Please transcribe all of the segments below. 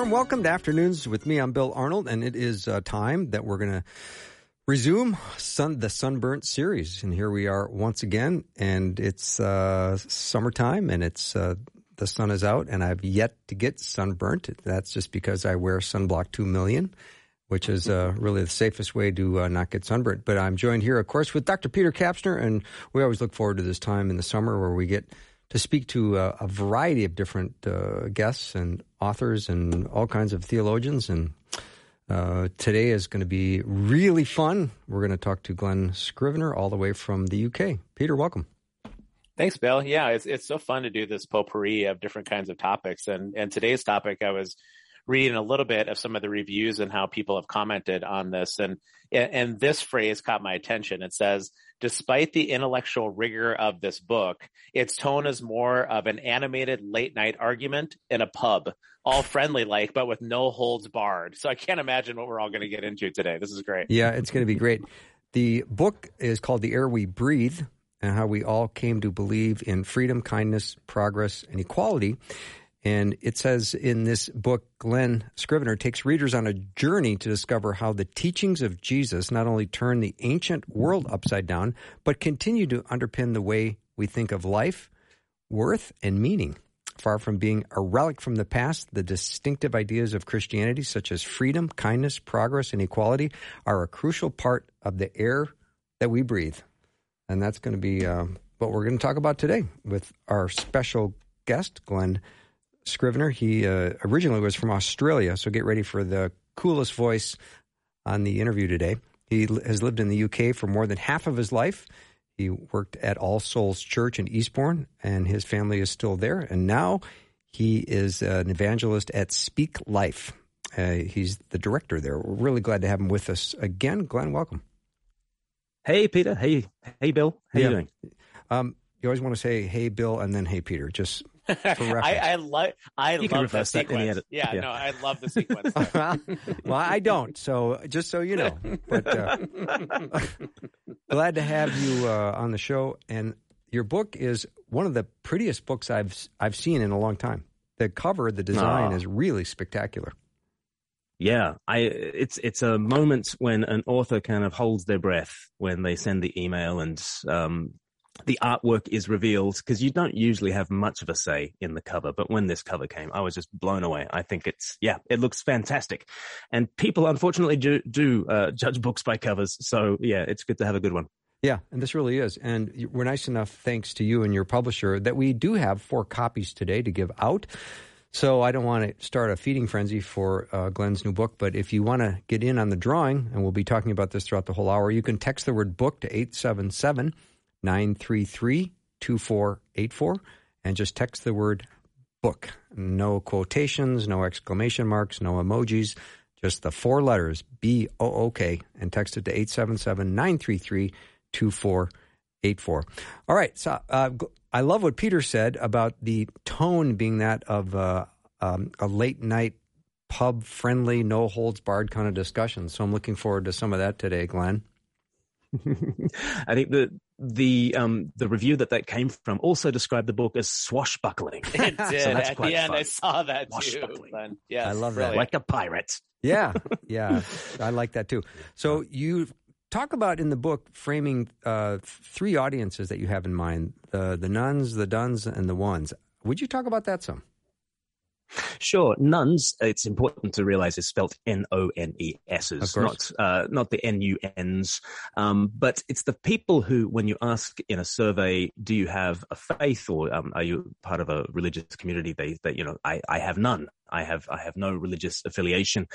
Warm welcome to Afternoons with me. I'm Bill Arnold, and it is uh, time that we're going to resume sun, the Sunburnt series. And here we are once again, and it's uh, summertime, and it's uh, the sun is out, and I've yet to get sunburnt. That's just because I wear Sunblock 2 million, which is uh, really the safest way to uh, not get sunburnt. But I'm joined here, of course, with Dr. Peter Kapsner, and we always look forward to this time in the summer where we get to speak to a, a variety of different uh, guests and authors and all kinds of theologians. And uh, today is going to be really fun. We're going to talk to Glen Scrivener all the way from the UK. Peter, welcome. Thanks, Bill. Yeah, it's it's so fun to do this potpourri of different kinds of topics. And and today's topic, I was reading a little bit of some of the reviews and how people have commented on this, and and this phrase caught my attention. It says Despite the intellectual rigor of this book, its tone is more of an animated late night argument in a pub, all friendly like, but with no holds barred. So I can't imagine what we're all going to get into today. This is great. Yeah, it's going to be great. The book is called The Air We Breathe and how we all came to believe in freedom, kindness, progress, and equality. And it says in this book, Glen Scrivener takes readers on a journey to discover how the teachings of Jesus not only turn the ancient world upside down, but continue to underpin the way we think of life, worth, and meaning. Far from being a relic from the past, the distinctive ideas of Christianity, such as freedom, kindness, progress, and equality, are a crucial part of the air that we breathe. And that's going to be uh, what we're going to talk about today with our special guest, Glen Scrivener. He uh, originally was from Australia, so get ready for the coolest voice on the interview today. He has lived in the UK for more than half of his life. He worked at All Souls Church in Eastbourne, and his family is still there. And now he is an evangelist at Speak Life. Uh, he's the director there. We're really glad to have him with us again. Glen, welcome. Hey, Peter. Hey, hey, Bill. How yeah. you doing? Um, you always want to say "Hey, Bill" and then "Hey, Peter." Just I, I love I love the sequence. Yeah, yeah, no, I love the sequence. well, I don't. So just so you know, but uh, glad to have you uh, on the show. And your book is one of the prettiest books I've I've seen in a long time. The cover, the design is really spectacular. Yeah, I it's it's a moment when an author kind of holds their breath when they send the email and um, the artwork is revealed because you don't usually have much of a say in the cover. But when this cover came, I was just blown away. I think it's, yeah, it looks fantastic. And people unfortunately do, do uh, judge books by covers. So yeah, it's good to have a good one. Yeah, and this really is. And we're nice enough, thanks to you and your publisher, that we do have four copies today to give out. So I don't want to start a feeding frenzy for uh, Glen's new book, but if you want to get in on the drawing, and we'll be talking about this throughout the whole hour, you can text the word book to 877- 933 2484 and just text the word book. No quotations, no exclamation marks, no emojis, just the four letters B O O K and text it to 877 933 2484. All right. So uh, I love what Peter said about the tone being that of uh, um, a late night pub friendly, no holds barred kind of discussion. So I'm looking forward to some of that today, Glen. I think the the um the review that that came from also described the book as swashbuckling. It did. so At the end, fun. I saw that too. Yeah, I love that. Like a pirate. Yeah, yeah, I like that too. So you talk about in the book framing uh, three audiences that you have in mind: the the nones, the dones, and the ones. Would you talk about that some? Sure. Nones, it's important to realize is spelled N-O-N-E-S, not, uh, not the N-U-Ns. Um, but it's the people who, when you ask in a survey, do you have a faith or um, are you part of a religious community? They, they you know, I, I have none. I have I have no religious affiliation,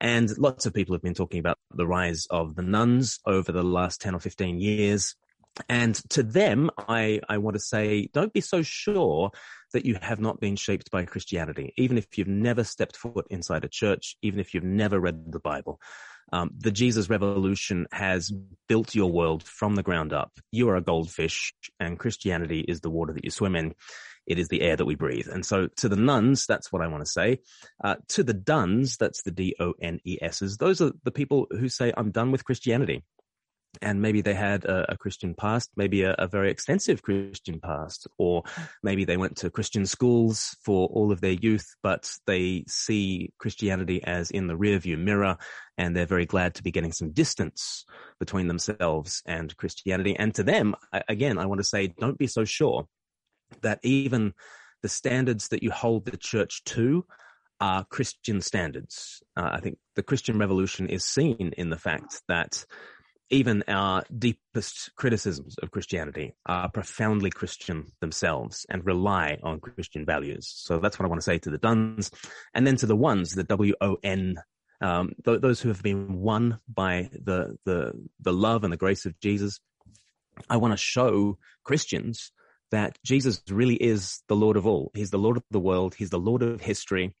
and lots of people have been talking about the rise of the nones over the last ten or fifteen years. And to them, I, I want to say, don't be so sure that you have not been shaped by Christianity, even if you've never stepped foot inside a church, even if you've never read the Bible. Um, the Jesus revolution has built your world from the ground up. You are a goldfish and Christianity is the water that you swim in. It is the air that we breathe. And so to the nones, that's what I want to say. Uh, to the dones, that's the D-O-N-E-S's. Those are the people who say, I'm done with Christianity and maybe they had a, a Christian past, maybe a, a, very extensive Christian past, or maybe they went to Christian schools for all of their youth, but they see Christianity as in the rearview mirror, and they're very glad to be getting some distance between themselves and Christianity. And to them, again, I want to say, don't be so sure that even the standards that you hold the church to are Christian standards. Uh, I think the Christian revolution is seen in the fact that even our deepest criticisms of Christianity are profoundly Christian themselves and rely on Christian values. So that's what I want to say to the Dones. And then to the ones, the W-O-N, um, th- those who have been won by the, the, the love and the grace of Jesus. I want to show Christians that Jesus really is the Lord of all. He's the Lord of the world. He's the Lord of history.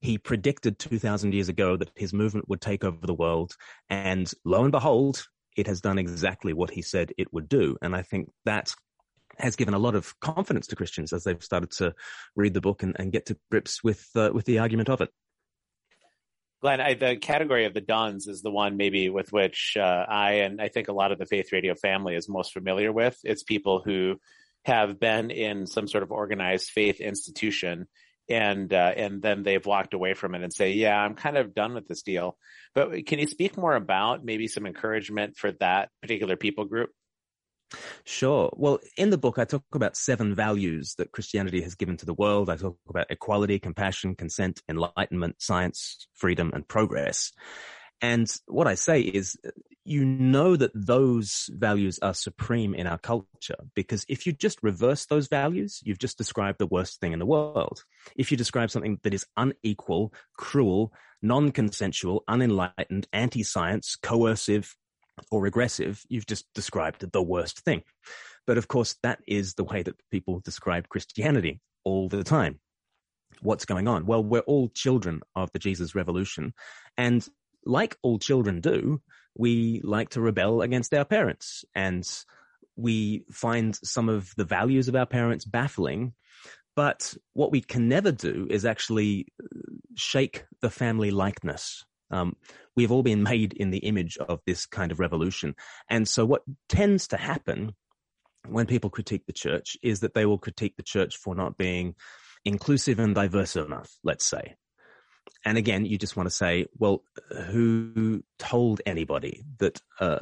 He predicted 2000 years ago that his movement would take over the world. And lo and behold, it has done exactly what he said it would do. And I think that has given a lot of confidence to Christians as they've started to read the book and, and get to grips with uh, with the argument of it. Glen, I, the category of the Dones is the one maybe with which uh, I and I think a lot of the Faith Radio family is most familiar with. It's people who have been in some sort of organized faith institution and uh, and then they've walked away from it and say, "Yeah, I'm kind of done with this deal." But can you speak more about maybe some encouragement for that particular people group? Sure. Well, in the book, I talk about seven values that Christianity has given to the world. I talk about equality, compassion, consent, enlightenment, science, freedom, and progress. And what I say is, you know that those values are supreme in our culture because if you just reverse those values, you've just described the worst thing in the world. If you describe something that is unequal, cruel, non-consensual, unenlightened, anti-science, coercive, or regressive, you've just described the worst thing. But of course, that is the way that people describe Christianity all the time. What's going on? Well, we're all children of the Jesus revolution. And like all children do, we like to rebel against our parents and we find some of the values of our parents baffling. But what we can never do is actually shake the family likeness. Um, we've all been made in the image of this kind of revolution. And so what tends to happen when people critique the church is that they will critique the church for not being inclusive and diverse enough, let's say and again, you just want to say, well, who told anybody that uh,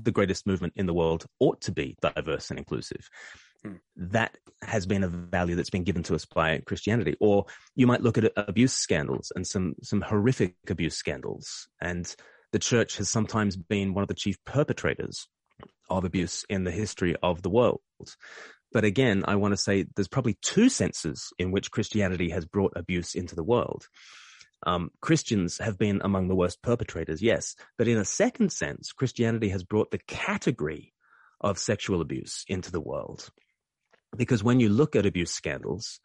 the greatest movement in the world ought to be diverse and inclusive? Hmm. That has been a value that's been given to us by Christianity. Or you might look at abuse scandals and some some horrific abuse scandals, and the church has sometimes been one of the chief perpetrators of abuse in the history of the world. But again, I want to say there's probably two senses in which Christianity has brought abuse into the world. Um, Christians have been among the worst perpetrators, yes, but in a second sense, Christianity has brought the category of sexual abuse into the world. Because when you look at abuse scandals,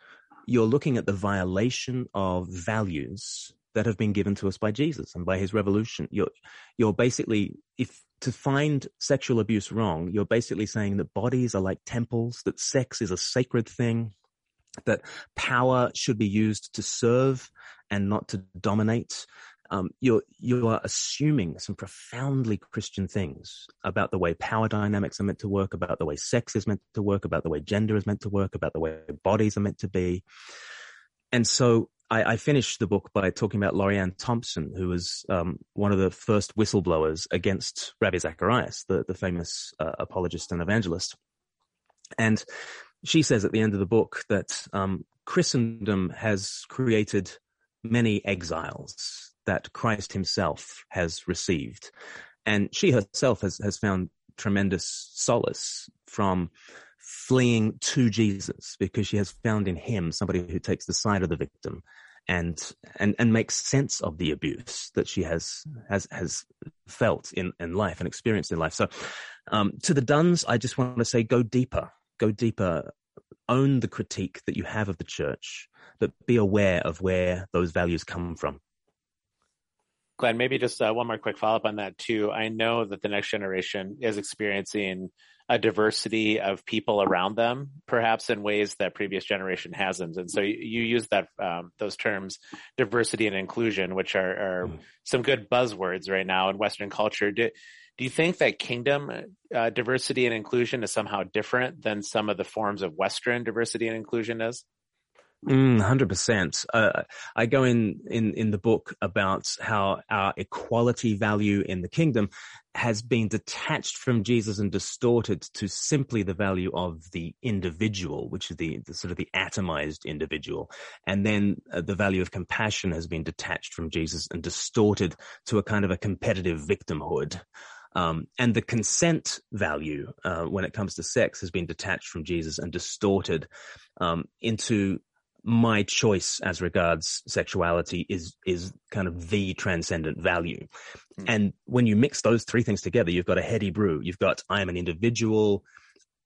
you're looking at the violation of values that have been given to us by Jesus and by his revolution. You're, you're basically, if to find sexual abuse wrong, you're basically saying that bodies are like temples, that sex is a sacred thing, that power should be used to serve and not to dominate. Um, you're you are assuming some profoundly Christian things about the way power dynamics are meant to work, about the way sex is meant to work, about the way gender is meant to work, about the way bodies are meant to be. And so I, I finished the book by talking about Lori Anne Thompson, who was um, one of the first whistleblowers against Ravi Zacharias, the the famous uh, apologist and evangelist. And she says at the end of the book that um, Christendom has created many exiles that Christ himself has received. And she herself has, has found tremendous solace from fleeing to Jesus because she has found in him somebody who takes the side of the victim and and and makes sense of the abuse that she has has has felt in, in life and experienced in life. So, um, to the Dones, I just want to say go deeper, go deeper, own the critique that you have of the church, but be aware of where those values come from. Glen, maybe just uh, one more quick follow up on that too. I know that the next generation is experiencing a diversity of people around them, perhaps in ways that previous generation hasn't. And so you, you use that um, those terms, diversity and inclusion, which are, are mm. some good buzzwords right now in Western culture. Do, do you think that kingdom uh, diversity and inclusion is somehow different than some of the forms of Western diversity and inclusion is? Mm, hundred mm, percent. Uh, I go in, in in the book about how our equality value in the kingdom has been detached from Jesus and distorted to simply the value of the individual, which is the, the sort of the atomized individual, and then uh, the value of compassion has been detached from Jesus and distorted to a kind of a competitive victimhood. Um, and the consent value uh, when it comes to sex has been detached from Jesus and distorted um, into my choice as regards sexuality is is kind of the transcendent value. Mm. And when you mix those three things together, you've got a heady brew. You've got I am an individual.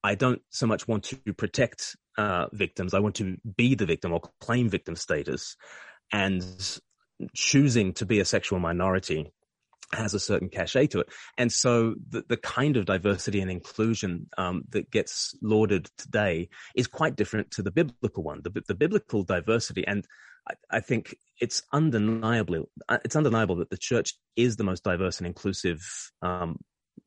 I don't so much want to protect uh, victims. I want to be the victim or claim victim status. And choosing to be a sexual minority has a certain cachet to it. And so the, the kind of diversity and inclusion um, that gets lauded today is quite different to the biblical one. The, the biblical diversity, and I, I, think it's undeniably uh, it's undeniable that the church is the most diverse and inclusive um,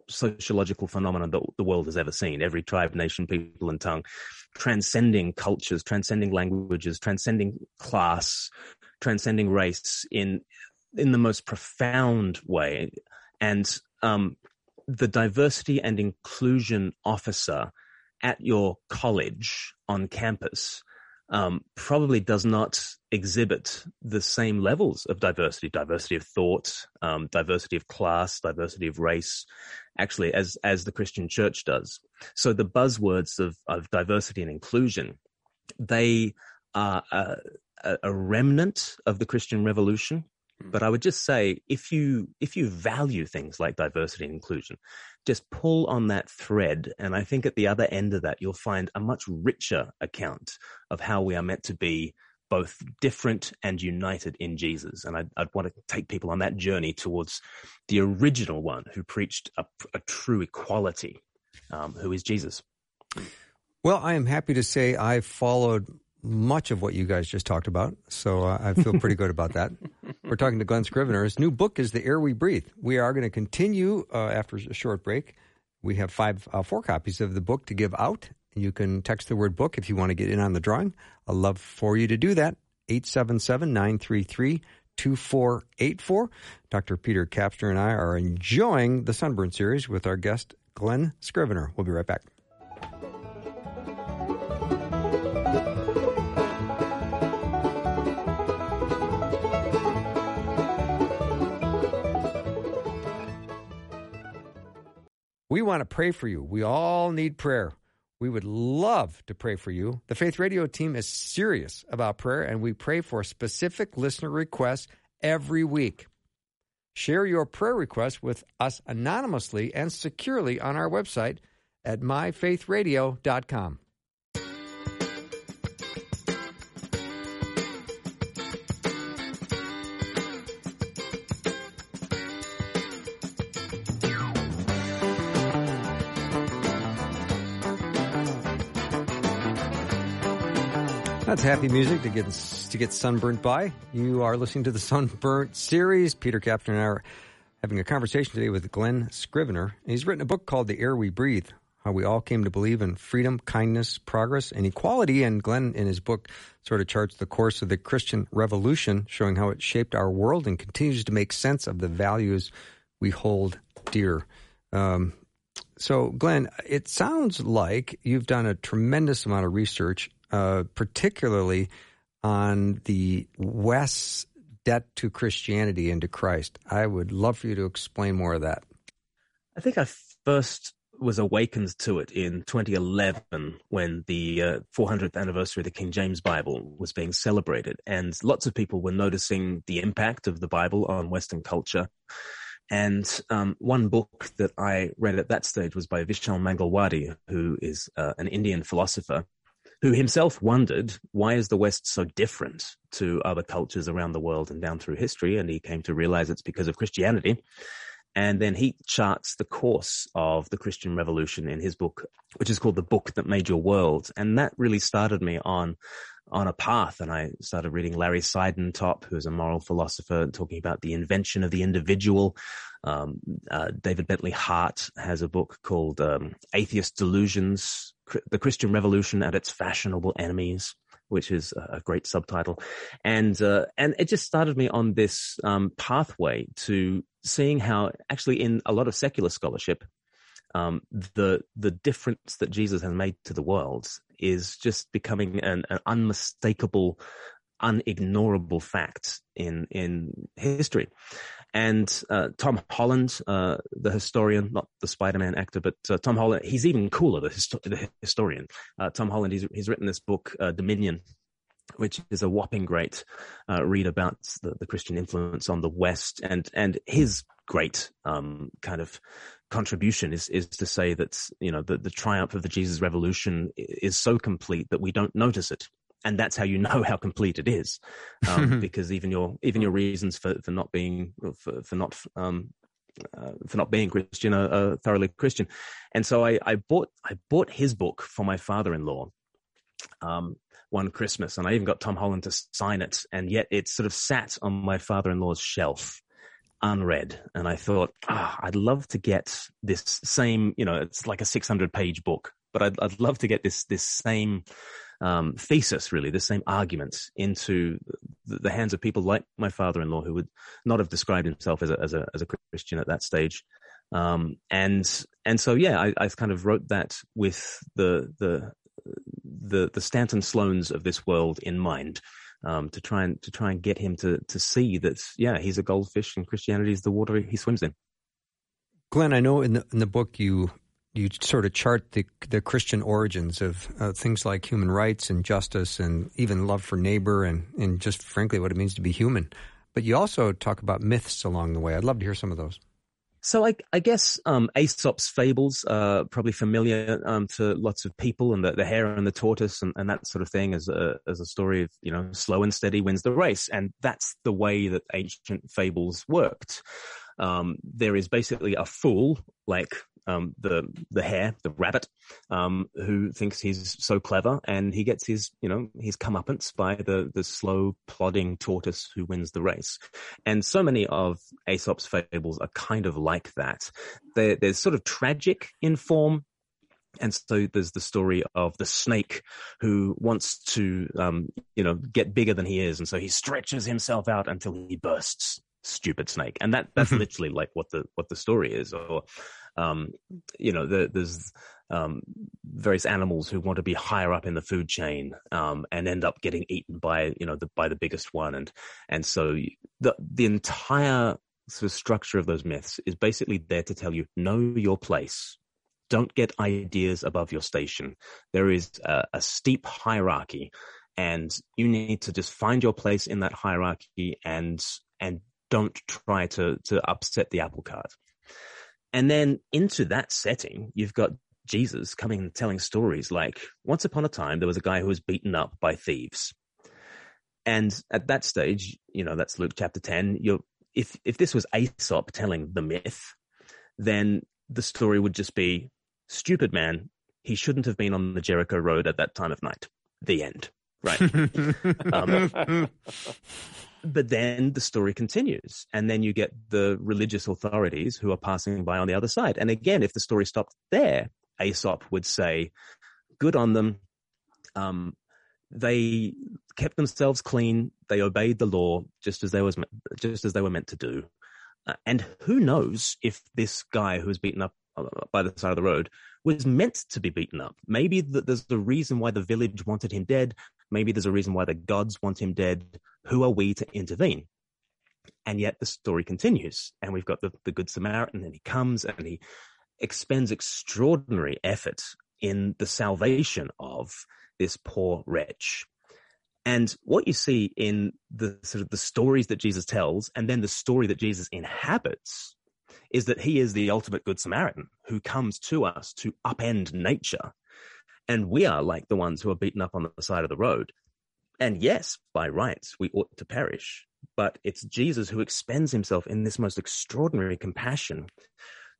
sociological phenomenon that the world has ever seen. Every tribe, nation, people, and tongue, transcending cultures, transcending languages, transcending class, transcending race in in the most profound way. And um, the diversity and inclusion officer at your college on campus um, probably does not exhibit the same levels of diversity, diversity of thought, um, diversity of class, diversity of race, actually, as as the Christian Church does. So the buzzwords of of diversity and inclusion, they are a, a remnant of the Christian Revolution. Hmm. But I would just say if you if you value things like diversity and inclusion, just pull on that thread. And I think at the other end of that, you'll find a much richer account of how we are meant to be both different and united in Jesus. And I'd, I'd want to take people on that journey towards the original one who preached a, a true equality, um, who is Jesus. Well, I am happy to say I followed much of what you guys just talked about. So I feel pretty good about that. We're talking to Glen Scrivener. His new book is The Air We Breathe. We are going to continue uh, after a short break. We have five, uh, four copies of the book to give out. You can text the word book if you want to get in on the drawing. I'd love for you to do that. 877 933 2484. Dr. Peter Kapsner and I are enjoying the Sunburn series with our guest, Glen Scrivener. We'll be right back. We want to pray for you. We all need prayer. We would love to pray for you. The Faith Radio team is serious about prayer, and we pray for specific listener requests every week. Share your prayer requests with us anonymously and securely on our website at myfaithradio.com. Happy music to get to get sunburnt by. You are listening to the Sunburnt series. Peter Kapsner and I are having a conversation today with Glen Scrivener. He's written a book called The Air We Breathe: How We All Came to Believe in Freedom, Kindness, Progress, and Equality. And Glen, in his book, sort of charts the course of the Christian Revolution, showing how it shaped our world and continues to make sense of the values we hold dear. Um, so, Glen, it sounds like you've done a tremendous amount of research uh, particularly on the West's debt to Christianity and to Christ. I would love for you to explain more of that. I think I first was awakened to it in 2011 when the uh, 400th anniversary of the King James Bible was being celebrated. And lots of people were noticing the impact of the Bible on Western culture And um, one book that I read at that stage was by Vishal Mangalwadi, who is uh, an Indian philosopher who himself wondered why is the West so different to other cultures around the world and down through history, and he came to realize it's because of Christianity. And then he charts the course of the Christian Revolution in his book, which is called The Book That Made Your World. And that really started me on on a path and I started reading Larry Siedentop, who's a moral philosopher, talking about the invention of the individual. Um, uh, David Bentley Hart has a book called um, Atheist Delusions, The Christian Revolution and Its Fashionable Enemies, which is a great subtitle. And, uh, and it just started me on this um, pathway to seeing how actually in a lot of secular scholarship, um, the the difference that Jesus has made to the world is just becoming an, an unmistakable, unignorable fact in in history. And uh, Tom Holland, uh, the historian, not the Spider-Man actor, but uh, Tom Holland, he's even cooler, the, histo- the historian. Uh, Tom Holland, he's, he's written this book, uh, Dominion, which is a whopping great uh, read about the, the, Christian influence on the West and and his great um, kind of contribution is is to say that you know the, the triumph of the Jesus Revolution is so complete that we don't notice it, and that's how you know how complete it is, um, because even your even your reasons for for not being for for not um, uh, for not being Christian are, are, thoroughly Christian, and so I, I bought I bought his book for my father-in-law. Um, one Christmas, and I even got Tom Holland to sign it, and yet it sort of sat on my father-in-law's shelf unread. And I thought, oh, I'd love to get this same, you know, it's like a 600 page book, but I'd, I'd love to get this, this same, um, thesis, really, the same argument into the, the, hands of people like my father-in-law, who would not have described himself as a, as a, as a Christian at that stage. Um, and, and so, yeah, I, I kind of wrote that with the, the, the, the Stanton Sloans of this world in mind um, to try and to try and get him to to see that yeah he's a goldfish and Christianity is the water he swims in. Glen, I know in the in the book you you sort of chart the the Christian origins of uh, things like human rights and justice and even love for neighbor and and just frankly what it means to be human. But you also talk about myths along the way. I'd love to hear some of those. So I, I guess um, Aesop's fables are probably familiar um, to lots of people, and the, the hare and the tortoise and, and, that sort of thing as a as a story of you know slow and steady wins the race, and that's the way that ancient fables worked. Um, there is basically a fool like um, the the hare, the rabbit, um, who thinks he's so clever, and he gets his you know his comeuppance by the the slow plodding tortoise who wins the race. And so many of Aesop's fables are kind of like that. They're, they're sort of tragic in form, and so there's the story of the snake who wants to, um, you know, get bigger than he is, and so he stretches himself out until he bursts. Stupid snake, and that that's literally like what the what the story is. Or um, you know, the, there's um, various animals who want to be higher up in the food chain um, and end up getting eaten by you know the, by the biggest one, and and so the the entire sort of structure of those myths is basically there to tell you know your place. Don't get ideas above your station. There is a, a steep hierarchy, and you need to just find your place in that hierarchy and and don't try to to upset the apple cart. And then into that setting, you've got Jesus coming and telling stories like once upon a time, there was a guy who was beaten up by thieves. And at that stage, you know, that's Luke chapter 10. You're, if, if this was Aesop telling the myth, then the story would just be stupid man. He shouldn't have been on the Jericho road at that time of night. The end. Right. um, but then the story continues and then you get the religious authorities who are passing by on the other side. And again if the story stopped there aesop would say good on them. Um, they kept themselves clean. They obeyed the law just as they was just as they were meant to do. Uh, and who knows if this guy who was beaten up uh, by the side of the road was meant to be beaten up. Maybe there's a reason why the village wanted him dead. Maybe there's a reason why the gods want him dead. Who are we to intervene? And yet the story continues. And we've got the, the Good Samaritan, and he comes and he expends extraordinary effort in the salvation of this poor wretch. And what you see in the sort of the stories that Jesus tells, and then the story that Jesus inhabits, is that he is the ultimate good Samaritan who comes to us to upend nature. And we are like the ones who are beaten up on the side of the road. And yes, by rights, we ought to perish. But it's Jesus who expends himself in this most extraordinary compassion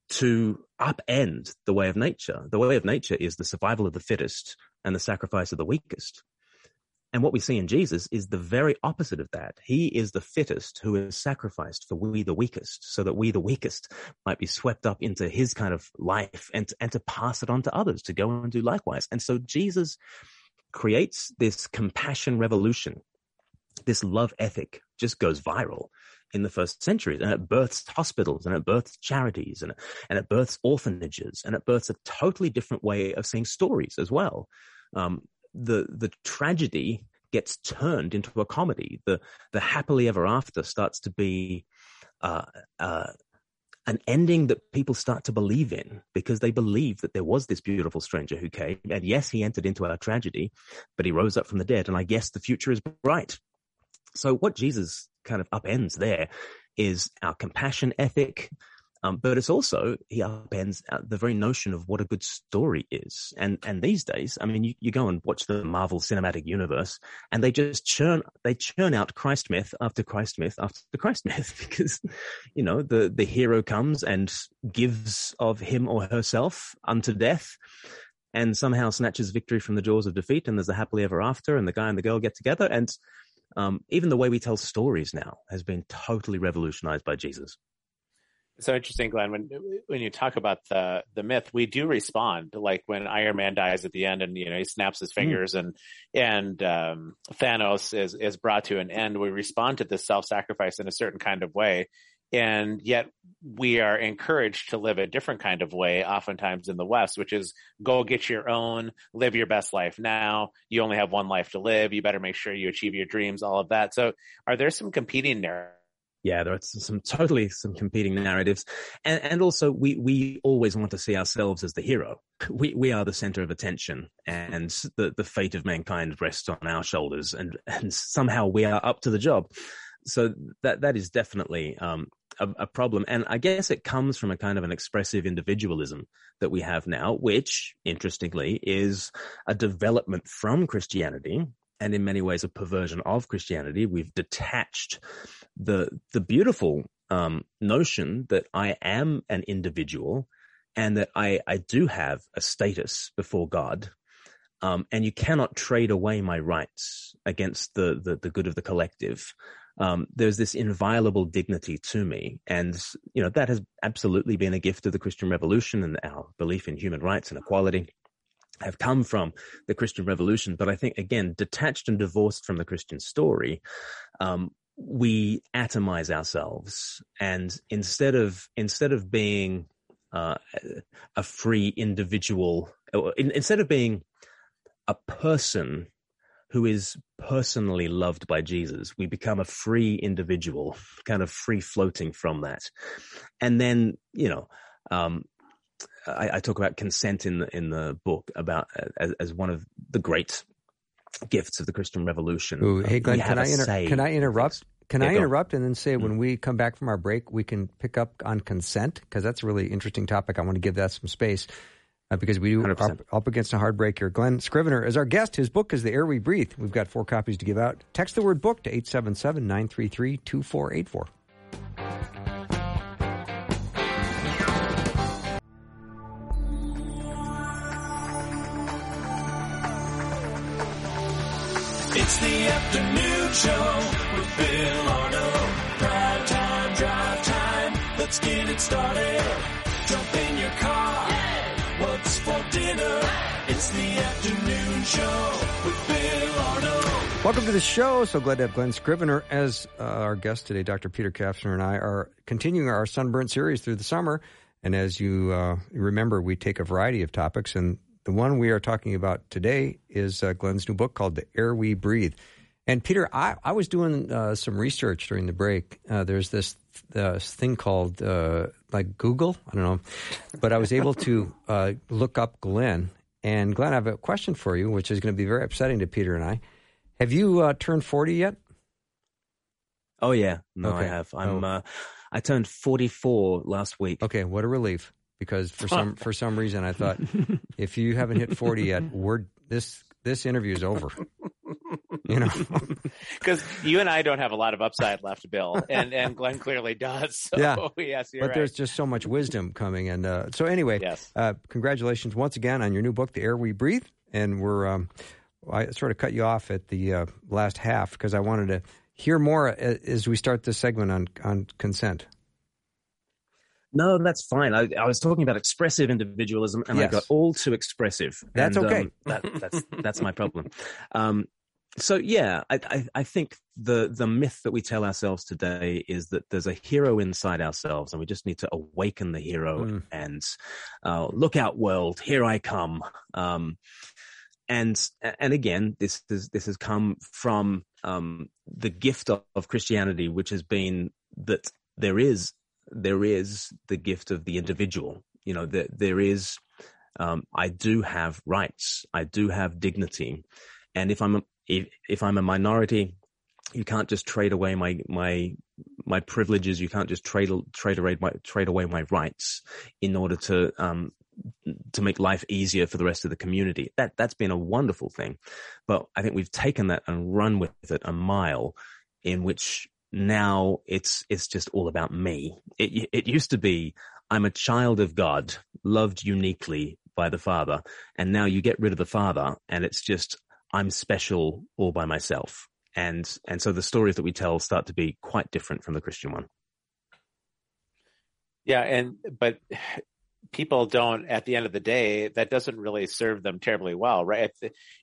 to upend the way of nature. The way of nature is the survival of the fittest and the sacrifice of the weakest. And what we see in Jesus is the very opposite of that. He is the fittest who is sacrificed for we the weakest, so that we the weakest might be swept up into his kind of life and, and to pass it on to others to go and do likewise. And so Jesus creates this compassion revolution. This love ethic just goes viral in the first centuries and it births hospitals and it births charities and, and it births orphanages and it births a totally different way of seeing stories as well. Um, the, the tragedy gets turned into a comedy. The, the happily ever after starts to be, uh, uh, an ending that people start to believe in because they believe that there was this beautiful stranger who came. And yes, he entered into our tragedy, but he rose up from the dead. And I guess the future is bright. So what Jesus kind of upends there is our compassion ethic, um, but it's also he upends the very notion of what a good story is. And and these days, I mean, you, you go and watch the Marvel Cinematic Universe, and they just churn they churn out Christ myth after Christ myth after Christ myth because you know the the hero comes and gives of him or herself unto death. And somehow snatches victory from the jaws of defeat, and there's a happily ever after, and the guy and the girl get together, and um, even the way we tell stories now has been totally revolutionized by Jesus. So interesting, Glen. When when you talk about the the myth, we do respond. Like when Iron Man dies at the end, and you know he snaps his mm. fingers, mm. and and um, Thanos is is brought to an end. We respond to this self sacrifice in a certain kind of way, and yet we are encouraged to live a different kind of way oftentimes in the west which is go get your own live your best life now you only have one life to live you better make sure you achieve your dreams all of that so are there some competing narratives yeah, there are some totally some competing narratives, and and also we we always want to see ourselves as the hero. We we are the center of attention, and the the fate of mankind rests on our shoulders, and and somehow we are up to the job. So that that is definitely um, a, a, problem, and I guess it comes from a kind of an expressive individualism that we have now, which, interestingly, is a development from Christianity, and in many ways a perversion of Christianity. We've detached the the beautiful um, notion that I am an individual and that I I do have a status before God um, and you cannot trade away my rights against the, the, the good of the collective um, there's this inviolable dignity to me. And, you know, that has absolutely been a gift of the Christian Revolution and our belief in human rights and equality have come from the Christian Revolution. But I think, again, detached and divorced from the Christian story, um, we atomize ourselves. And instead of, instead of being, uh, a free individual, instead of being a person who is personally loved by Jesus. We become a free individual, kind of free floating from that. And then, you know, um, I, I, talk about consent in the, in the book about uh, as, as, one of the great gifts of the Christian Revolution. Ooh, hey, Glen, can I, inter- can I interrupt? Can yeah, I interrupt and then say mm-hmm. when we come back from our break, we can pick up on consent? Because that's a really interesting topic. I want to give that some space uh, because we do are up, up, against a hard break here. Glen Scrivener is our guest. His book is The Air We Breathe. We've got four copies to give out. Text the word book to 877 933 2484. It's the afternoon show with Bill Arnold. Prime time, drive time. Let's get it started. Jump in your car. What's for dinner? It's the afternoon show with Bill Arnold. Welcome to the show. So glad to have Glen Scrivener as uh, our guest today. Dr. Peter Kapsner and I are continuing our sunburnt series through the summer. And as you uh, remember, we take a variety of topics. And the one we are talking about today is uh, Glen's new book called The Air We Breathe. And Peter, I, I was doing uh, some research during the break. Uh, there's this uh, thing called uh, like Google. I don't know, but I was able to uh, look up Glen. And Glen, I have a question for you, which is going to be very upsetting to Peter and I. Have you uh, turned forty yet? Oh yeah, no, Okay. I have. I'm. Oh. Uh, I turned 44 last week. Okay, what a relief. Because for some for some reason I thought if you haven't hit forty yet, we're this this interview is over. You know. Because you and I don't have a lot of upside left, Bill, and and Glen clearly does. So, Yeah. yes, you're but right. there's just so much wisdom coming and uh, so anyway Yes. uh, congratulations once again on your new book the air we breathe and we're um, i sort of cut you off at the uh, last half because i wanted to hear more as we start this segment on on consent No, that's fine. I, I was talking about expressive individualism, and Yes. I got all too expressive. That's And, okay. Um, that, that's that's my problem. Um, so yeah, I, I, I think the the myth that we tell ourselves today is that there's a hero inside ourselves, and we just need to awaken the hero Mm. and uh, look out, world, here I come. Um, and and again, this is this has come from um, the gift of, of Christianity, which has been that there is there is the gift of the individual. You know, there, there is, um, I do have rights. I do have dignity. And if I'm, a, if, if I'm a minority, you can't just trade away my, my, my privileges. You can't just trade, trade away my, trade away my rights in order to, um, to make life easier for the rest of the community. That, that's been a wonderful thing. But I think we've taken that and run with it a mile in which now it's it's just all about me. It it used to be I'm a child of God, loved uniquely by the Father, and now you get rid of the Father, and it's just I'm special all by myself. And and so the stories that we tell start to be quite different from the Christian one. Yeah, and but people don't. At the end of the day, that doesn't really serve them terribly well, right?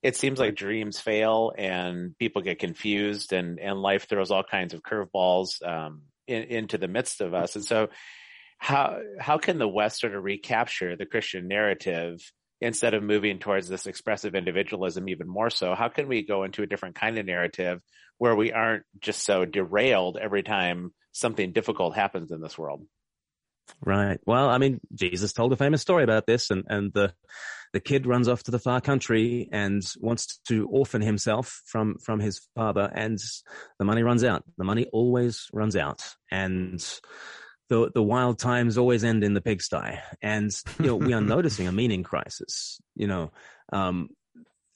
It, seems like dreams fail, and people get confused, and and life throws all kinds of curveballs um, in, into the midst of us. And so, how how can the West sort of recapture the Christian narrative instead of moving towards this expressive individualism even more so? How can we go into a different kind of narrative where we aren't just so derailed every time something difficult happens in this world? Right. Well, I mean, Jesus told a famous story about this, and and the the kid runs off to the far country and wants to orphan himself from from his father, and the money runs out. The money always runs out, and the the wild times always end in the pigsty. And you know, we are noticing a meaning crisis. You know, um,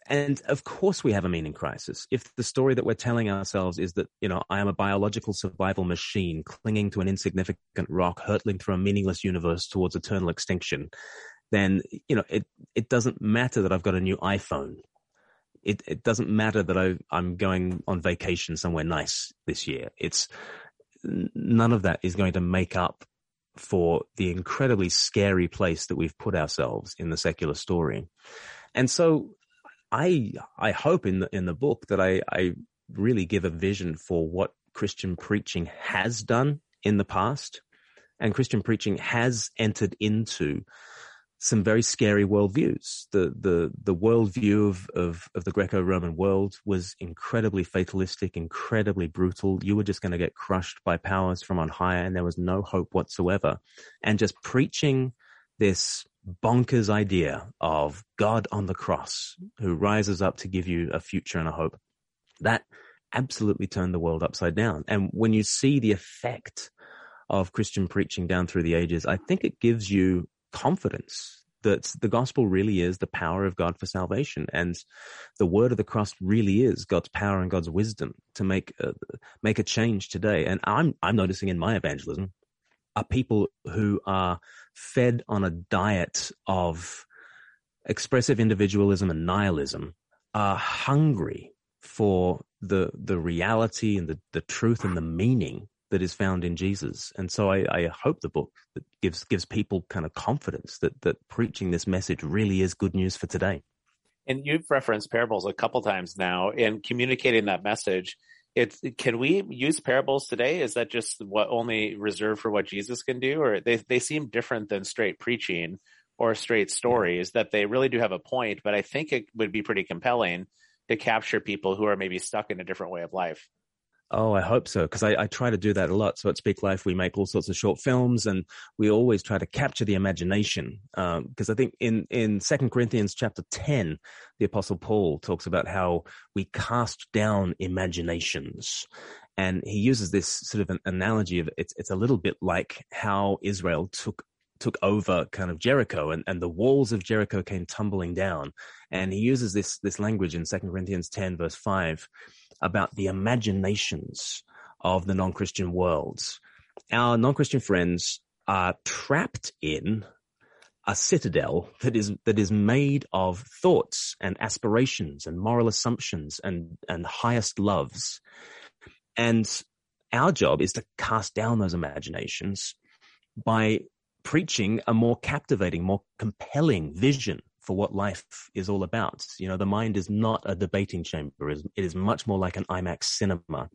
and of course we have a meaning crisis. If the story that we're telling ourselves is that, you know, I am a biological survival machine clinging to an insignificant rock, hurtling through a meaningless universe towards eternal extinction, then, you know, it, it doesn't matter that I've got a new iPhone. It, it doesn't matter that I, I'm going on vacation somewhere nice this year. It's none of that is going to make up for the incredibly scary place that we've put ourselves in the secular story. And so I I hope in the in the book that I I really give a vision for what Christian preaching has done in the past, and Christian preaching has entered into some very scary worldviews. The the the worldview of of, of the Greco-Roman world was incredibly fatalistic, incredibly brutal. You were just going to get crushed by powers from on high, and there was no hope whatsoever. And just preaching this bonkers idea of God on the cross who rises up to give you a future and a hope. That absolutely turned the world upside down. And when you see the effect of Christian preaching down through the ages, I think it gives you confidence that the gospel really is the power of God for salvation. And the word of the cross really is God's power and God's wisdom to make a, make a change today. And I'm, I'm noticing in my evangelism are people who are fed on a diet of expressive individualism and nihilism are hungry for the the reality and the, the truth and the meaning that is found in Jesus. And so I, I hope the book that gives gives people kind of confidence that that preaching this message really is good news for today. And you've referenced parables a couple times now in communicating that message. It's can we use parables today? Is that just what only reserved for what Jesus can do, or they they seem different than straight preaching or straight stories? That they really do have a point, but I think it would be pretty compelling to capture people who are maybe stuck in a different way of life. Oh, I hope so, because I, I, try to do that a lot. So at Speak Life, we make all sorts of short films, and we always try to capture the imagination. Because um, I think in in Second Corinthians chapter ten, the Apostle Paul talks about how we cast down imaginations, And he uses this sort of an analogy of it's, it's a little bit like how Israel took took over kind of Jericho and, and the walls of Jericho came tumbling down. And he uses this this language in 2 Corinthians 10 verse 5 about the imaginations of the non-Christian worlds. Our non-Christian friends are trapped in a citadel that is that is made of thoughts and aspirations and moral assumptions and and highest loves and our job is to cast down those imaginations by preaching a more captivating more compelling vision for what life is all about. You know the mind is not a debating chamber. It is much more like an IMAX cinema.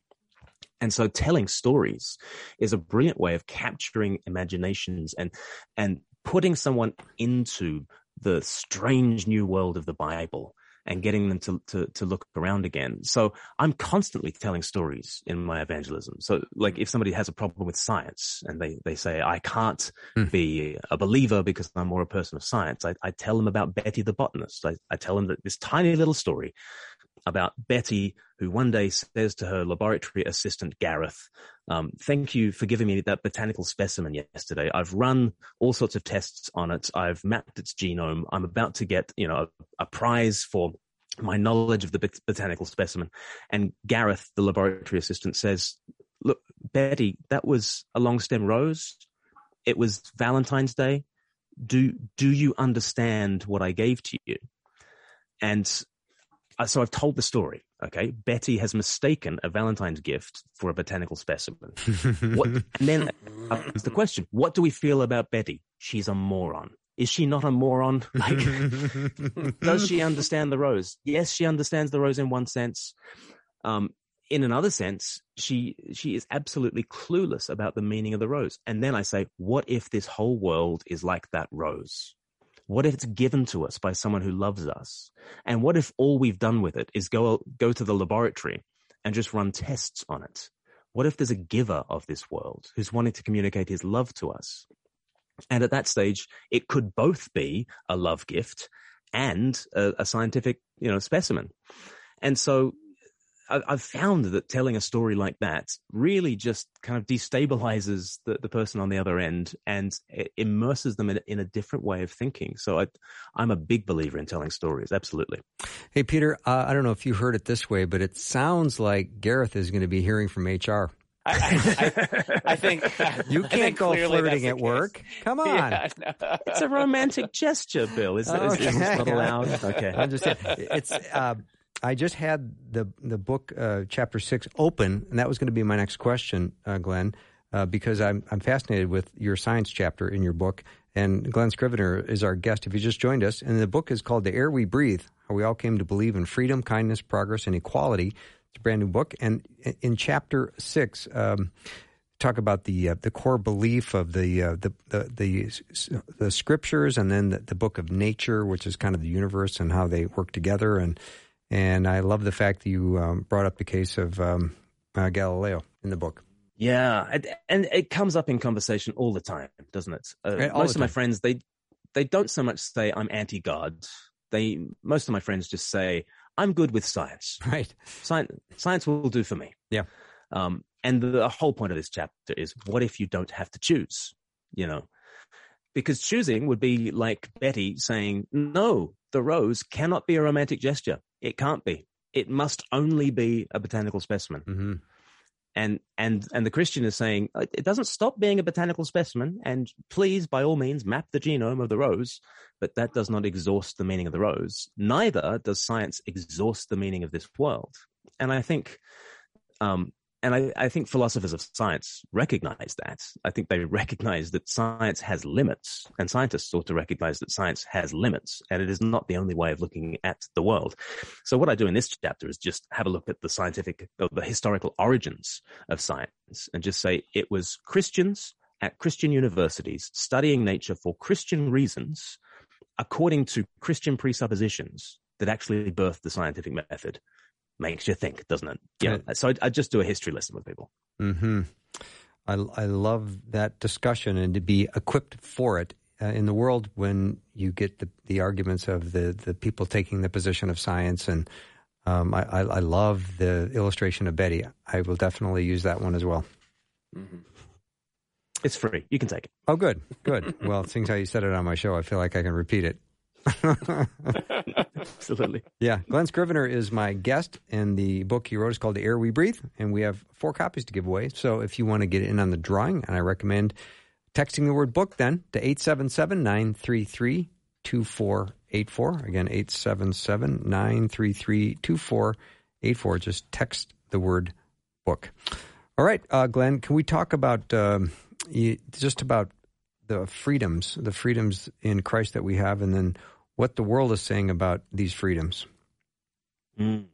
And so telling stories is a brilliant way of capturing imaginations and and putting someone into the strange new world of the Bible and getting them to, to, to look around again. So I'm constantly telling stories in my evangelism. So like if somebody has a problem with science and they, they say, I can't mm. be a believer because I'm more a person of science, I, I tell them about Betty the botanist. I, I tell them that this tiny little story about Betty, who one day says to her laboratory assistant, Gareth, um, thank you for giving me that botanical specimen yesterday. I've run all sorts of tests on it. I've mapped its genome. I'm about to get, you know, a, a prize for my knowledge of the botanical specimen. And Gareth, the laboratory assistant says, look, Betty, that was a long stem rose. It was Valentine's Day. Do, do you understand what I gave to you? And uh, so I've told the story. Okay, Betty has mistaken a Valentine's gift for a botanical specimen. what, and then uh, the question: What do we feel about Betty? She's a moron. Is she not a moron? Like, does she understand the rose? Yes, she understands the rose in one sense. Um, in another sense, she she is absolutely clueless about the meaning of the rose. And then I say, what if this whole world is like that rose? What if it's given to us by someone who loves us? And what if all we've done with it is go, go to the laboratory and just run tests on it? What if there's a giver of this world who's wanting to communicate his love to us? And at that stage, it could both be a love gift and a, a scientific, you know, specimen. And so I've found that telling a story like that really just kind of destabilizes the, the person on the other end and immerses them in, in a different way of thinking. So I, am a big believer in telling stories. Absolutely. Hey, Peter, uh, I don't know if you heard it this way, but it sounds like Gareth is going to be hearing from HR. I, I, I, think you can't go flirting at work. Come on, yeah, no. it's a romantic gesture, Bill. Is, okay. is, is not allowed? Okay, I'm just saying it's. Uh, I just had the the book uh, chapter six open, and that was going to be my next question, uh, Glen, uh, because I'm I'm fascinated with your science chapter in your book. And Glen Scrivener is our guest. If you just joined us, and the book is called "The Air We Breathe: How We All Came to Believe in Freedom, Kindness, Progress, and Equality." It's a brand new book, and in chapter six. Um, talk about the uh, the core belief of the, uh, the, the the the scriptures, and then the, the, book of nature, which is kind of the universe and how they work together, and and I love the fact that you um, brought up the case of um, uh, Galileo in the book. Yeah, and, and, it comes up in conversation all the time, doesn't it? Uh, right, most of my friends they they don't so much say I'm anti-God. They most of my friends just say I'm good with science. Right, science science will do for me. Yeah. Um, and the whole point of this chapter is what if you don't have to choose? You know, because choosing would be like Betty saying, no, the rose cannot be a romantic gesture. It can't be. It must only be a botanical specimen. Mm-hmm. And and and the Christian is saying it doesn't stop being a botanical specimen. And please, by all means, map the genome of the rose. But that does not exhaust the meaning of the rose. Neither does science exhaust the meaning of this world. And I think um, and I, I, think philosophers of science recognize that. I think they recognize that science has limits, and scientists ought to recognize that science has limits, and it is not the only way of looking at the world. So, what I do in this chapter is just have a look at the scientific, the historical origins of science, and just say it was Christians at Christian universities studying nature for Christian reasons, according to Christian presuppositions, that actually birthed the scientific method makes you think, doesn't it? Yeah. So I, I, just do a history lesson with people. Hmm. I I love that discussion and to be equipped for it uh, in the world when you get the the arguments of the the people taking the position of science and Um, I, I, I love the illustration of Betty. I will definitely use that one as well. Mm-hmm. It's free. You can take it. Oh, good, good. well, seeing how you said it on my show, I feel like I can repeat it. Absolutely. Yeah. Glen Scrivener is my guest, and the book he wrote is called The Air We Breathe, and we have four copies to give away. So if you want to get in on the drawing, and I recommend texting the word book then to 877 933 2484. Again, 877 933 2484. Just text the word book. All right, uh, Glen, can we talk about um, just about the freedoms, the freedoms in Christ that we have, and then what the world is saying about these freedoms? Mm.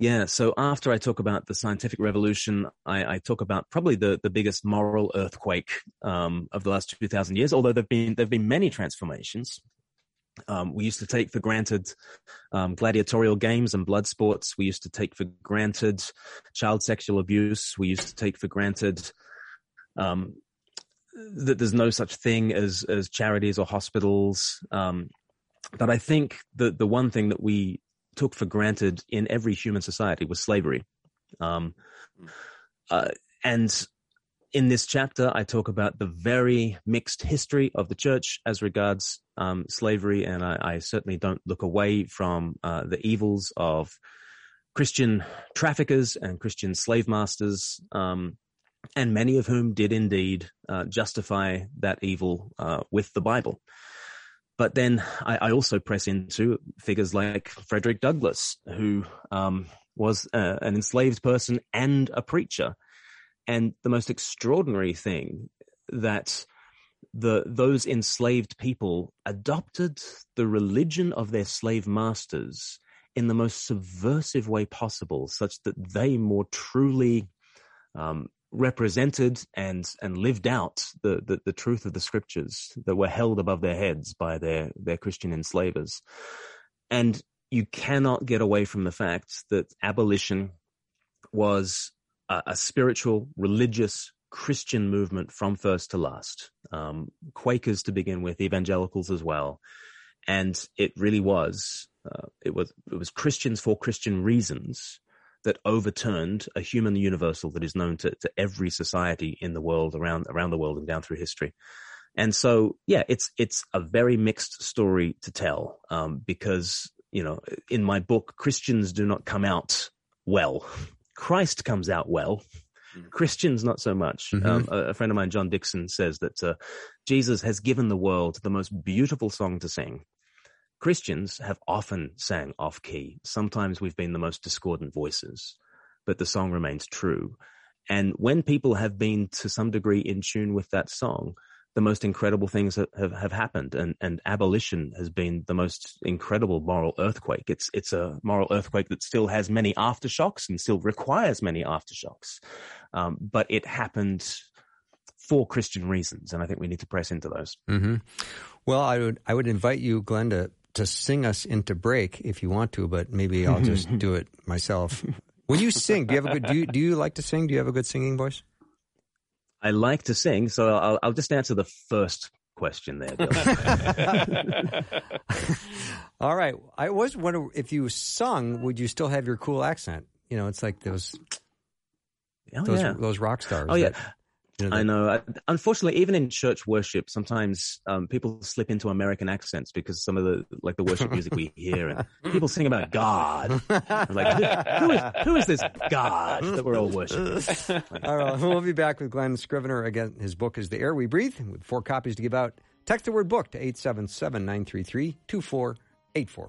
Yeah, so after I talk about the scientific revolution, I, I talk about probably the, the biggest moral earthquake um, of the last two thousand years. Although there've been there've been many transformations. Um, we used to take for granted um, gladiatorial games and blood sports. We used to take for granted child sexual abuse. We used to take for granted um, that there's no such thing as as charities or hospitals. Um, but I think the the one thing that we took for granted in every human society was slavery. Um, uh, and in this chapter, I talk about the very mixed history of the church as regards um, slavery, and I, I, certainly don't look away from uh, the evils of Christian traffickers and Christian slave masters, um, and many of whom did indeed uh, justify that evil uh, with the Bible. But then I, I, also press into figures like Frederick Douglass, who um, was uh, an enslaved person and a preacher. And the most extraordinary thing that the those enslaved people adopted the religion of their slave masters in the most subversive way possible, such that they more truly um, represented and and lived out the, the, the truth of the scriptures that were held above their heads by their their Christian enslavers, and you cannot get away from the fact that abolition was a, a spiritual, religious, Christian movement from first to last. Um, Quakers to begin with, evangelicals as well, and it really was. Uh, it was it was Christians for Christian reasons that overturned a human universal that is known to, to every society in the world around around the world and down through history. And so, yeah, it's it's a very mixed story to tell um, because you know in my book Christians do not come out well. Christ comes out well. Mm. Christians not so much. Mm-hmm. Um, a, a, friend of mine, John Dickson, says that uh, Jesus has given the world the most beautiful song to sing, Christians have often sang off key. Sometimes we've been the most discordant voices, but the song remains true. And when people have been to some degree in tune with that song, the most incredible things have, have, have, happened and, and abolition has been the most incredible moral earthquake. It's, it's a moral earthquake that still has many aftershocks and still requires many aftershocks. Um, but it happened for Christian reasons. And I think we need to press into those. Mm-hmm. Well, I would, I would invite you, Glen, to to sing us into break if you want to, but maybe I'll just do it myself. When you sing, do you have a good do you, do you like to sing? Do you have a good singing voice? I like to sing, so I'll, I'll just answer the first question there. All right. I was wondering if you sung, would you still have your cool accent? You know, it's like those oh, those, yeah. those rock stars. Oh yeah. You know, I know. Unfortunately, even in church worship, sometimes um, people slip into American accents because some of the like the worship music we hear, and people sing about God. like, who is who is this God that we're all worshiping? all right, we'll be back with Glen Scrivener again. His book is "The Air We Breathe," with four copies to give out. Text the word "book" to 877-933-2484.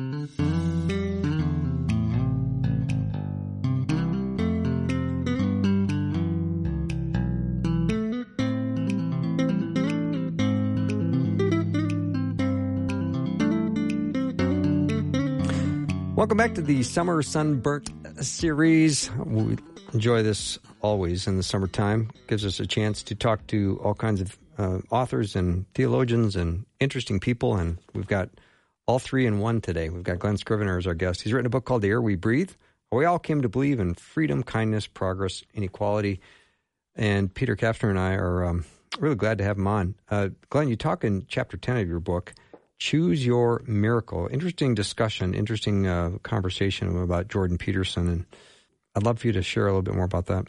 Welcome back to the Summer Sunburnt series. We enjoy this always in the summertime. Gives us a chance to talk to all kinds of uh, authors and theologians and interesting people. And we've got all three in one today. We've got Glen Scrivener as our guest. He's written a book called The Air We Breathe. We all came to believe in freedom, kindness, progress, inequality. And Peter Kapsner and I are um, really glad to have him on. Uh, Glen, you talk in chapter 10 of your book, Choose Your Miracle. Interesting discussion, interesting uh, conversation about Jordan Peterson. And I'd love for you to share a little bit more about that.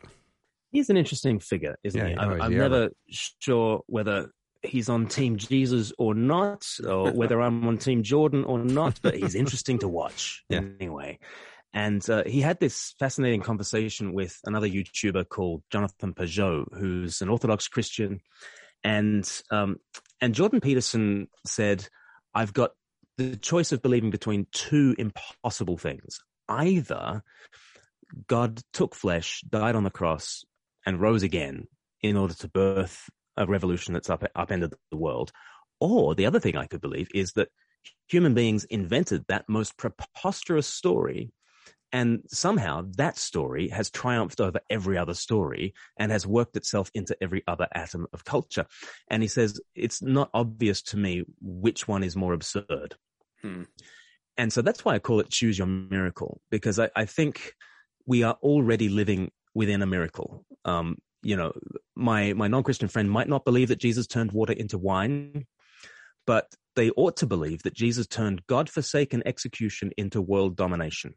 He's an interesting figure, isn't yeah, he? I'm, I'm never sure whether he's on Team Jesus or not, or whether I'm on Team Jordan or not, but he's interesting to watch yeah. anyway. And uh, he had this fascinating conversation with another YouTuber called Jonathan Pageau, who's an Orthodox Christian. And um, and Jordan Peterson said, "I've got the choice of believing between two impossible things: either God took flesh, died on the cross, and rose again in order to birth a revolution that's up, upended the world. Or the other thing I could believe is that human beings invented that most preposterous story. And somehow that story has triumphed over every other story and has worked itself into every other atom of culture. And he says, it's not obvious to me which one is more absurd. Hmm. And so that's why I call it choose your miracle, because I, I think we are already living within a miracle. Um, you know, my my non-Christian friend might not believe that Jesus turned water into wine, but they ought to believe that Jesus turned God-forsaken execution into world domination.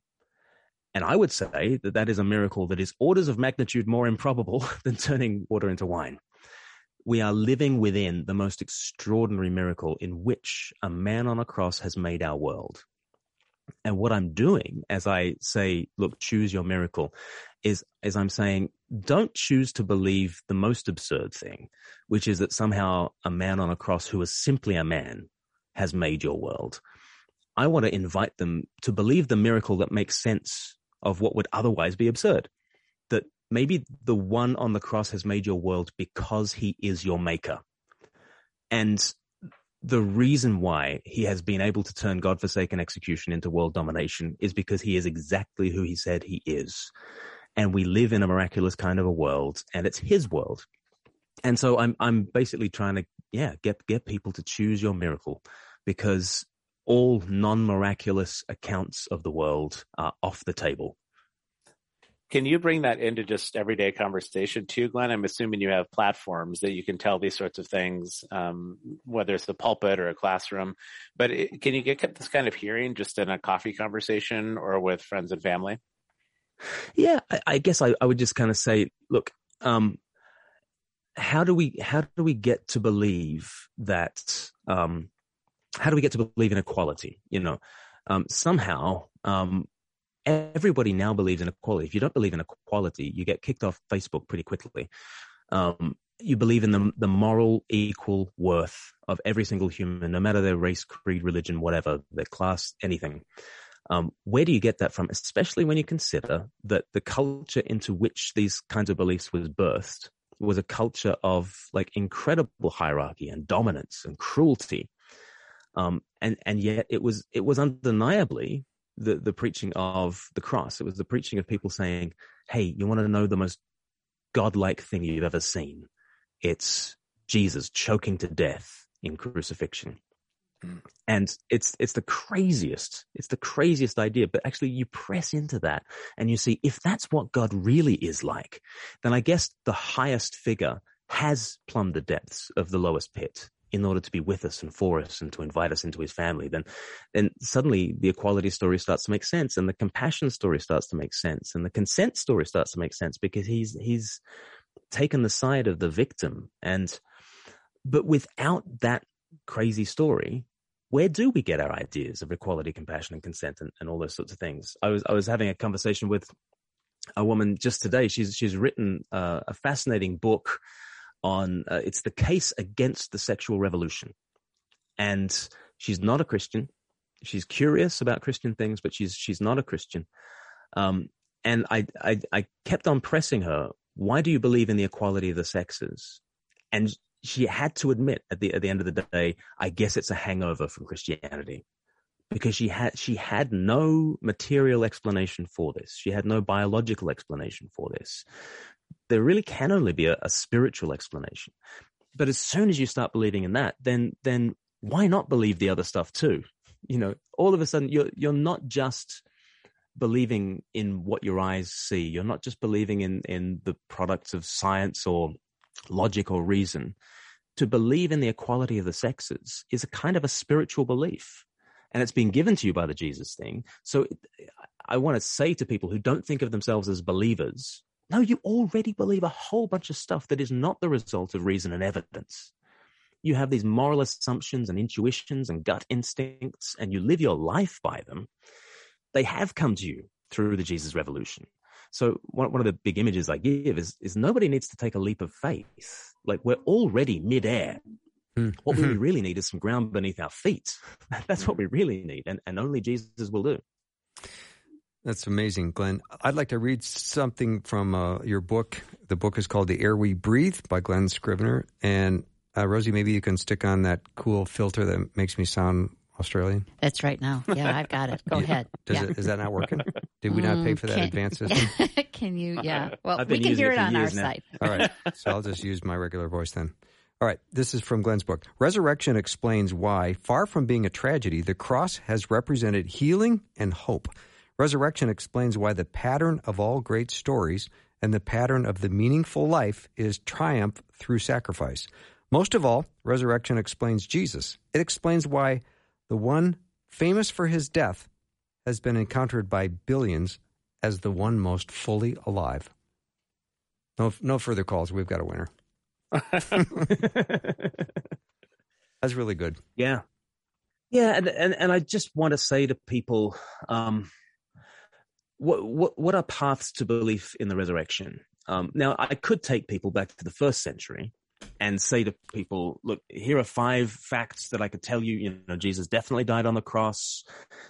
And I would say that that is a miracle that is orders of magnitude more improbable than turning water into wine. We are living within the most extraordinary miracle in which a man on a cross has made our world. And what I'm doing as I say, look, choose your miracle is, as I'm saying, don't choose to believe the most absurd thing, which is that somehow a man on a cross who is simply a man has made your world. I want to invite them to believe the miracle that makes sense of what would otherwise be absurd. That maybe the one on the cross has made your world because he is your maker. And the reason why he has been able to turn godforsaken execution into world domination is because he is exactly who he said he is and we live in a miraculous kind of a world and it's his world and so i'm i'm basically trying to yeah get get people to choose your miracle because all non-miraculous accounts of the world are off the table can you bring that into just everyday conversation too, Glen? I'm assuming you have platforms that you can tell these sorts of things, um, whether it's the pulpit or a classroom. But it, can you get this kind of hearing just in a coffee conversation or with friends and family? Yeah, I, I guess I, I, would just kind of say, look, um, how do we how do we get to believe that? Um, how do we get to believe in equality? You know, um, somehow um, everybody now believes in equality. If you don't believe in equality, you get kicked off Facebook pretty quickly. Um, you believe in the, the moral equal worth of every single human, no matter their race, creed, religion, whatever, their class, anything. Um, where do you get that from? Especially when you consider that the culture into which these kinds of beliefs was birthed was a culture of like incredible hierarchy and dominance and cruelty. Um, and, and yet it was, it was undeniably the, the preaching of the cross. It was the preaching of people saying, Hey, you want to know the most godlike thing you've ever seen? It's Jesus choking to death in crucifixion. Mm. And it's, it's the craziest, it's the craziest idea, but actually you press into that and you see if that's what God really is like, then I guess the highest figure has plumbed the depths of the lowest pit in order to be with us and for us and to invite us into his family, then, then suddenly the equality story starts to make sense and the compassion story starts to make sense and the consent story starts to make sense because he's, he's taken the side of the victim. And, but without that crazy story, where do we get our ideas of equality, compassion, and consent, and, and all those sorts of things? I was I was having a conversation with a woman just today. She's she's written uh, a fascinating book on uh, it's the case against the sexual revolution, and she's not a Christian. She's curious about Christian things, but she's she's not a Christian. Um, and I, I I kept on pressing her. Why do you believe in the equality of the sexes? And she had to admit at the at the end of the day, I guess it's a hangover from Christianity because she had she had no material explanation for this. She had no biological explanation for this. There really can only be a, a spiritual explanation. But as soon as you start believing in that, then then why not believe the other stuff too? You know, all of a sudden you're you're not just believing in what your eyes see. You're not just believing in in the products of science or logic or reason. To believe in the equality of the sexes is a kind of a spiritual belief and it's been given to you by the Jesus thing. So I want to say to people who don't think of themselves as believers, no, you already believe a whole bunch of stuff that is not the result of reason and evidence. You have these moral assumptions and intuitions and gut instincts, and you live your life by them. They have come to you through the Jesus revolution. So one, one of the big images I give is, is nobody needs to take a leap of faith. Like we're already midair Mm. What we mm-hmm. really need is some ground beneath our feet. That's what we really need, and, and only Jesus will do. That's amazing, Glen. I'd like to read something from uh, your book. The book is called The Air We Breathe by Glen Scrivener. And uh, Rosie, maybe you can stick on that cool filter that makes me sound Australian. That's right now. Yeah, I've got it. Go yeah. ahead. Yeah. It, is that not working? Did we not pay for that mm, advance system? can you? Yeah. Well, we can hear it on our now. site. All right. So I'll just use my regular voice then. All right, this is from Glen's book. Resurrection explains why, far from being a tragedy, the cross has represented healing and hope. Resurrection explains why the pattern of all great stories and the pattern of the meaningful life is triumph through sacrifice. Most of all, resurrection explains Jesus. It explains why the one famous for his death has been encountered by billions as the one most fully alive. No, no further calls. We've got a winner. That's really good. Yeah. Yeah, and, and and I just want to say to people, um, what what what are paths to belief in the resurrection? Um, now, I could take people back to the first century and say to people, look, here are five facts that I could tell you. You know, Jesus definitely died on the cross.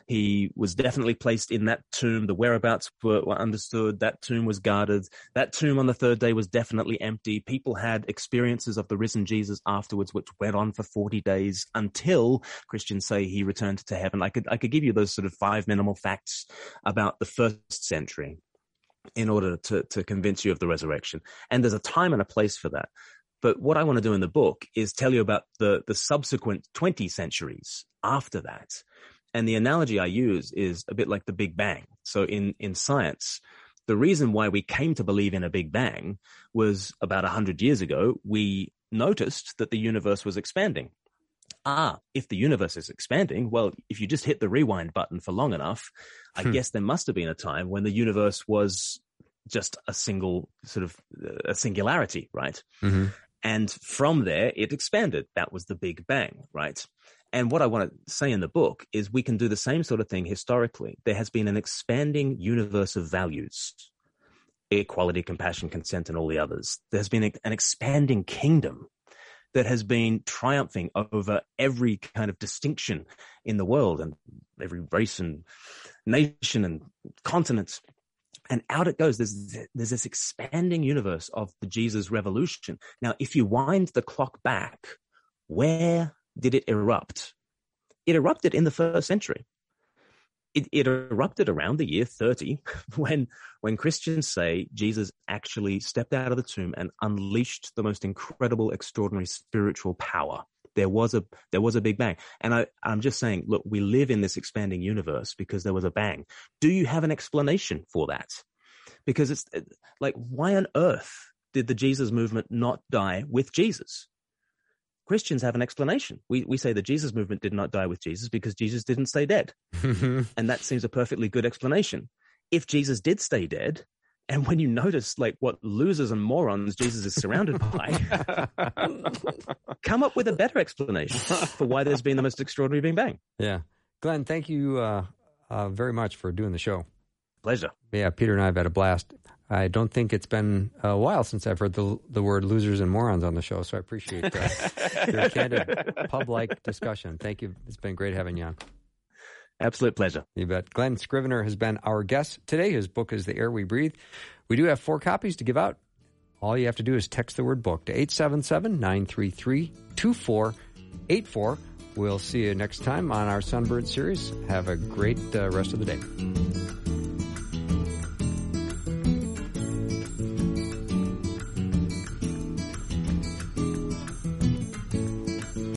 He was definitely placed in that tomb. The whereabouts were, were, understood. That tomb was guarded. That tomb on the third day was definitely empty. People had experiences of the risen Jesus afterwards, which went on for 40 days until Christians say he returned to heaven. I could, I could give you those sort of five minimal facts about the first century in order to, to convince you of the resurrection. And there's a time and a place for that. But what I want to do in the book is tell you about the, the subsequent 20 centuries after that. And the analogy I use is a bit like the Big Bang. So in, in science, the reason why we came to believe in a Big Bang was about 100 years ago, we noticed that the universe was expanding. Ah, if the universe is expanding, well, if you just hit the rewind button for long enough, I hmm. guess there must have been a time when the universe was just a single sort of a singularity, right? Mm-hmm. And from there, it expanded. That was the Big Bang, right? And what I want to say in the book is we can do the same sort of thing historically. There has been an expanding universe of values equality, compassion, consent, and all the others. There's been an expanding kingdom that has been triumphing over every kind of distinction in the world and every race and nation and continent and out it goes. There's, there's this expanding universe of the Jesus revolution. Now, if you wind the clock back, where did it erupt? It erupted in the first century. It, it erupted around the year 30 when, when Christians say Jesus actually stepped out of the tomb and unleashed the most incredible, extraordinary spiritual power there was a there was a big bang and i i'm just saying look we live in this expanding universe because there was a bang do you have an explanation for that because it's uh, like why on earth did the jesus movement not die with jesus Christians have an explanation. We, we say the Jesus movement did not die with Jesus because Jesus didn't stay dead. and that seems a perfectly good explanation. If Jesus did stay dead, and when you notice like what losers and morons Jesus is surrounded by, come up with a better explanation for why there's been the most extraordinary Big Bang. Yeah. Glen, thank you uh, uh, very much for doing the show. Pleasure. Yeah, Peter and I have had a blast. I don't think it's been a while since I've heard the the word losers and morons on the show, so I appreciate uh, your candid pub like discussion. Thank you. It's been great having you on. Absolute pleasure. You bet. Glen Scrivener has been our guest today. His book is The Air We Breathe. We do have four copies to give out. All you have to do is text the word book to 877 933 2484 We'll see you next time on our Sunburnt series. Have a great uh, rest of the day.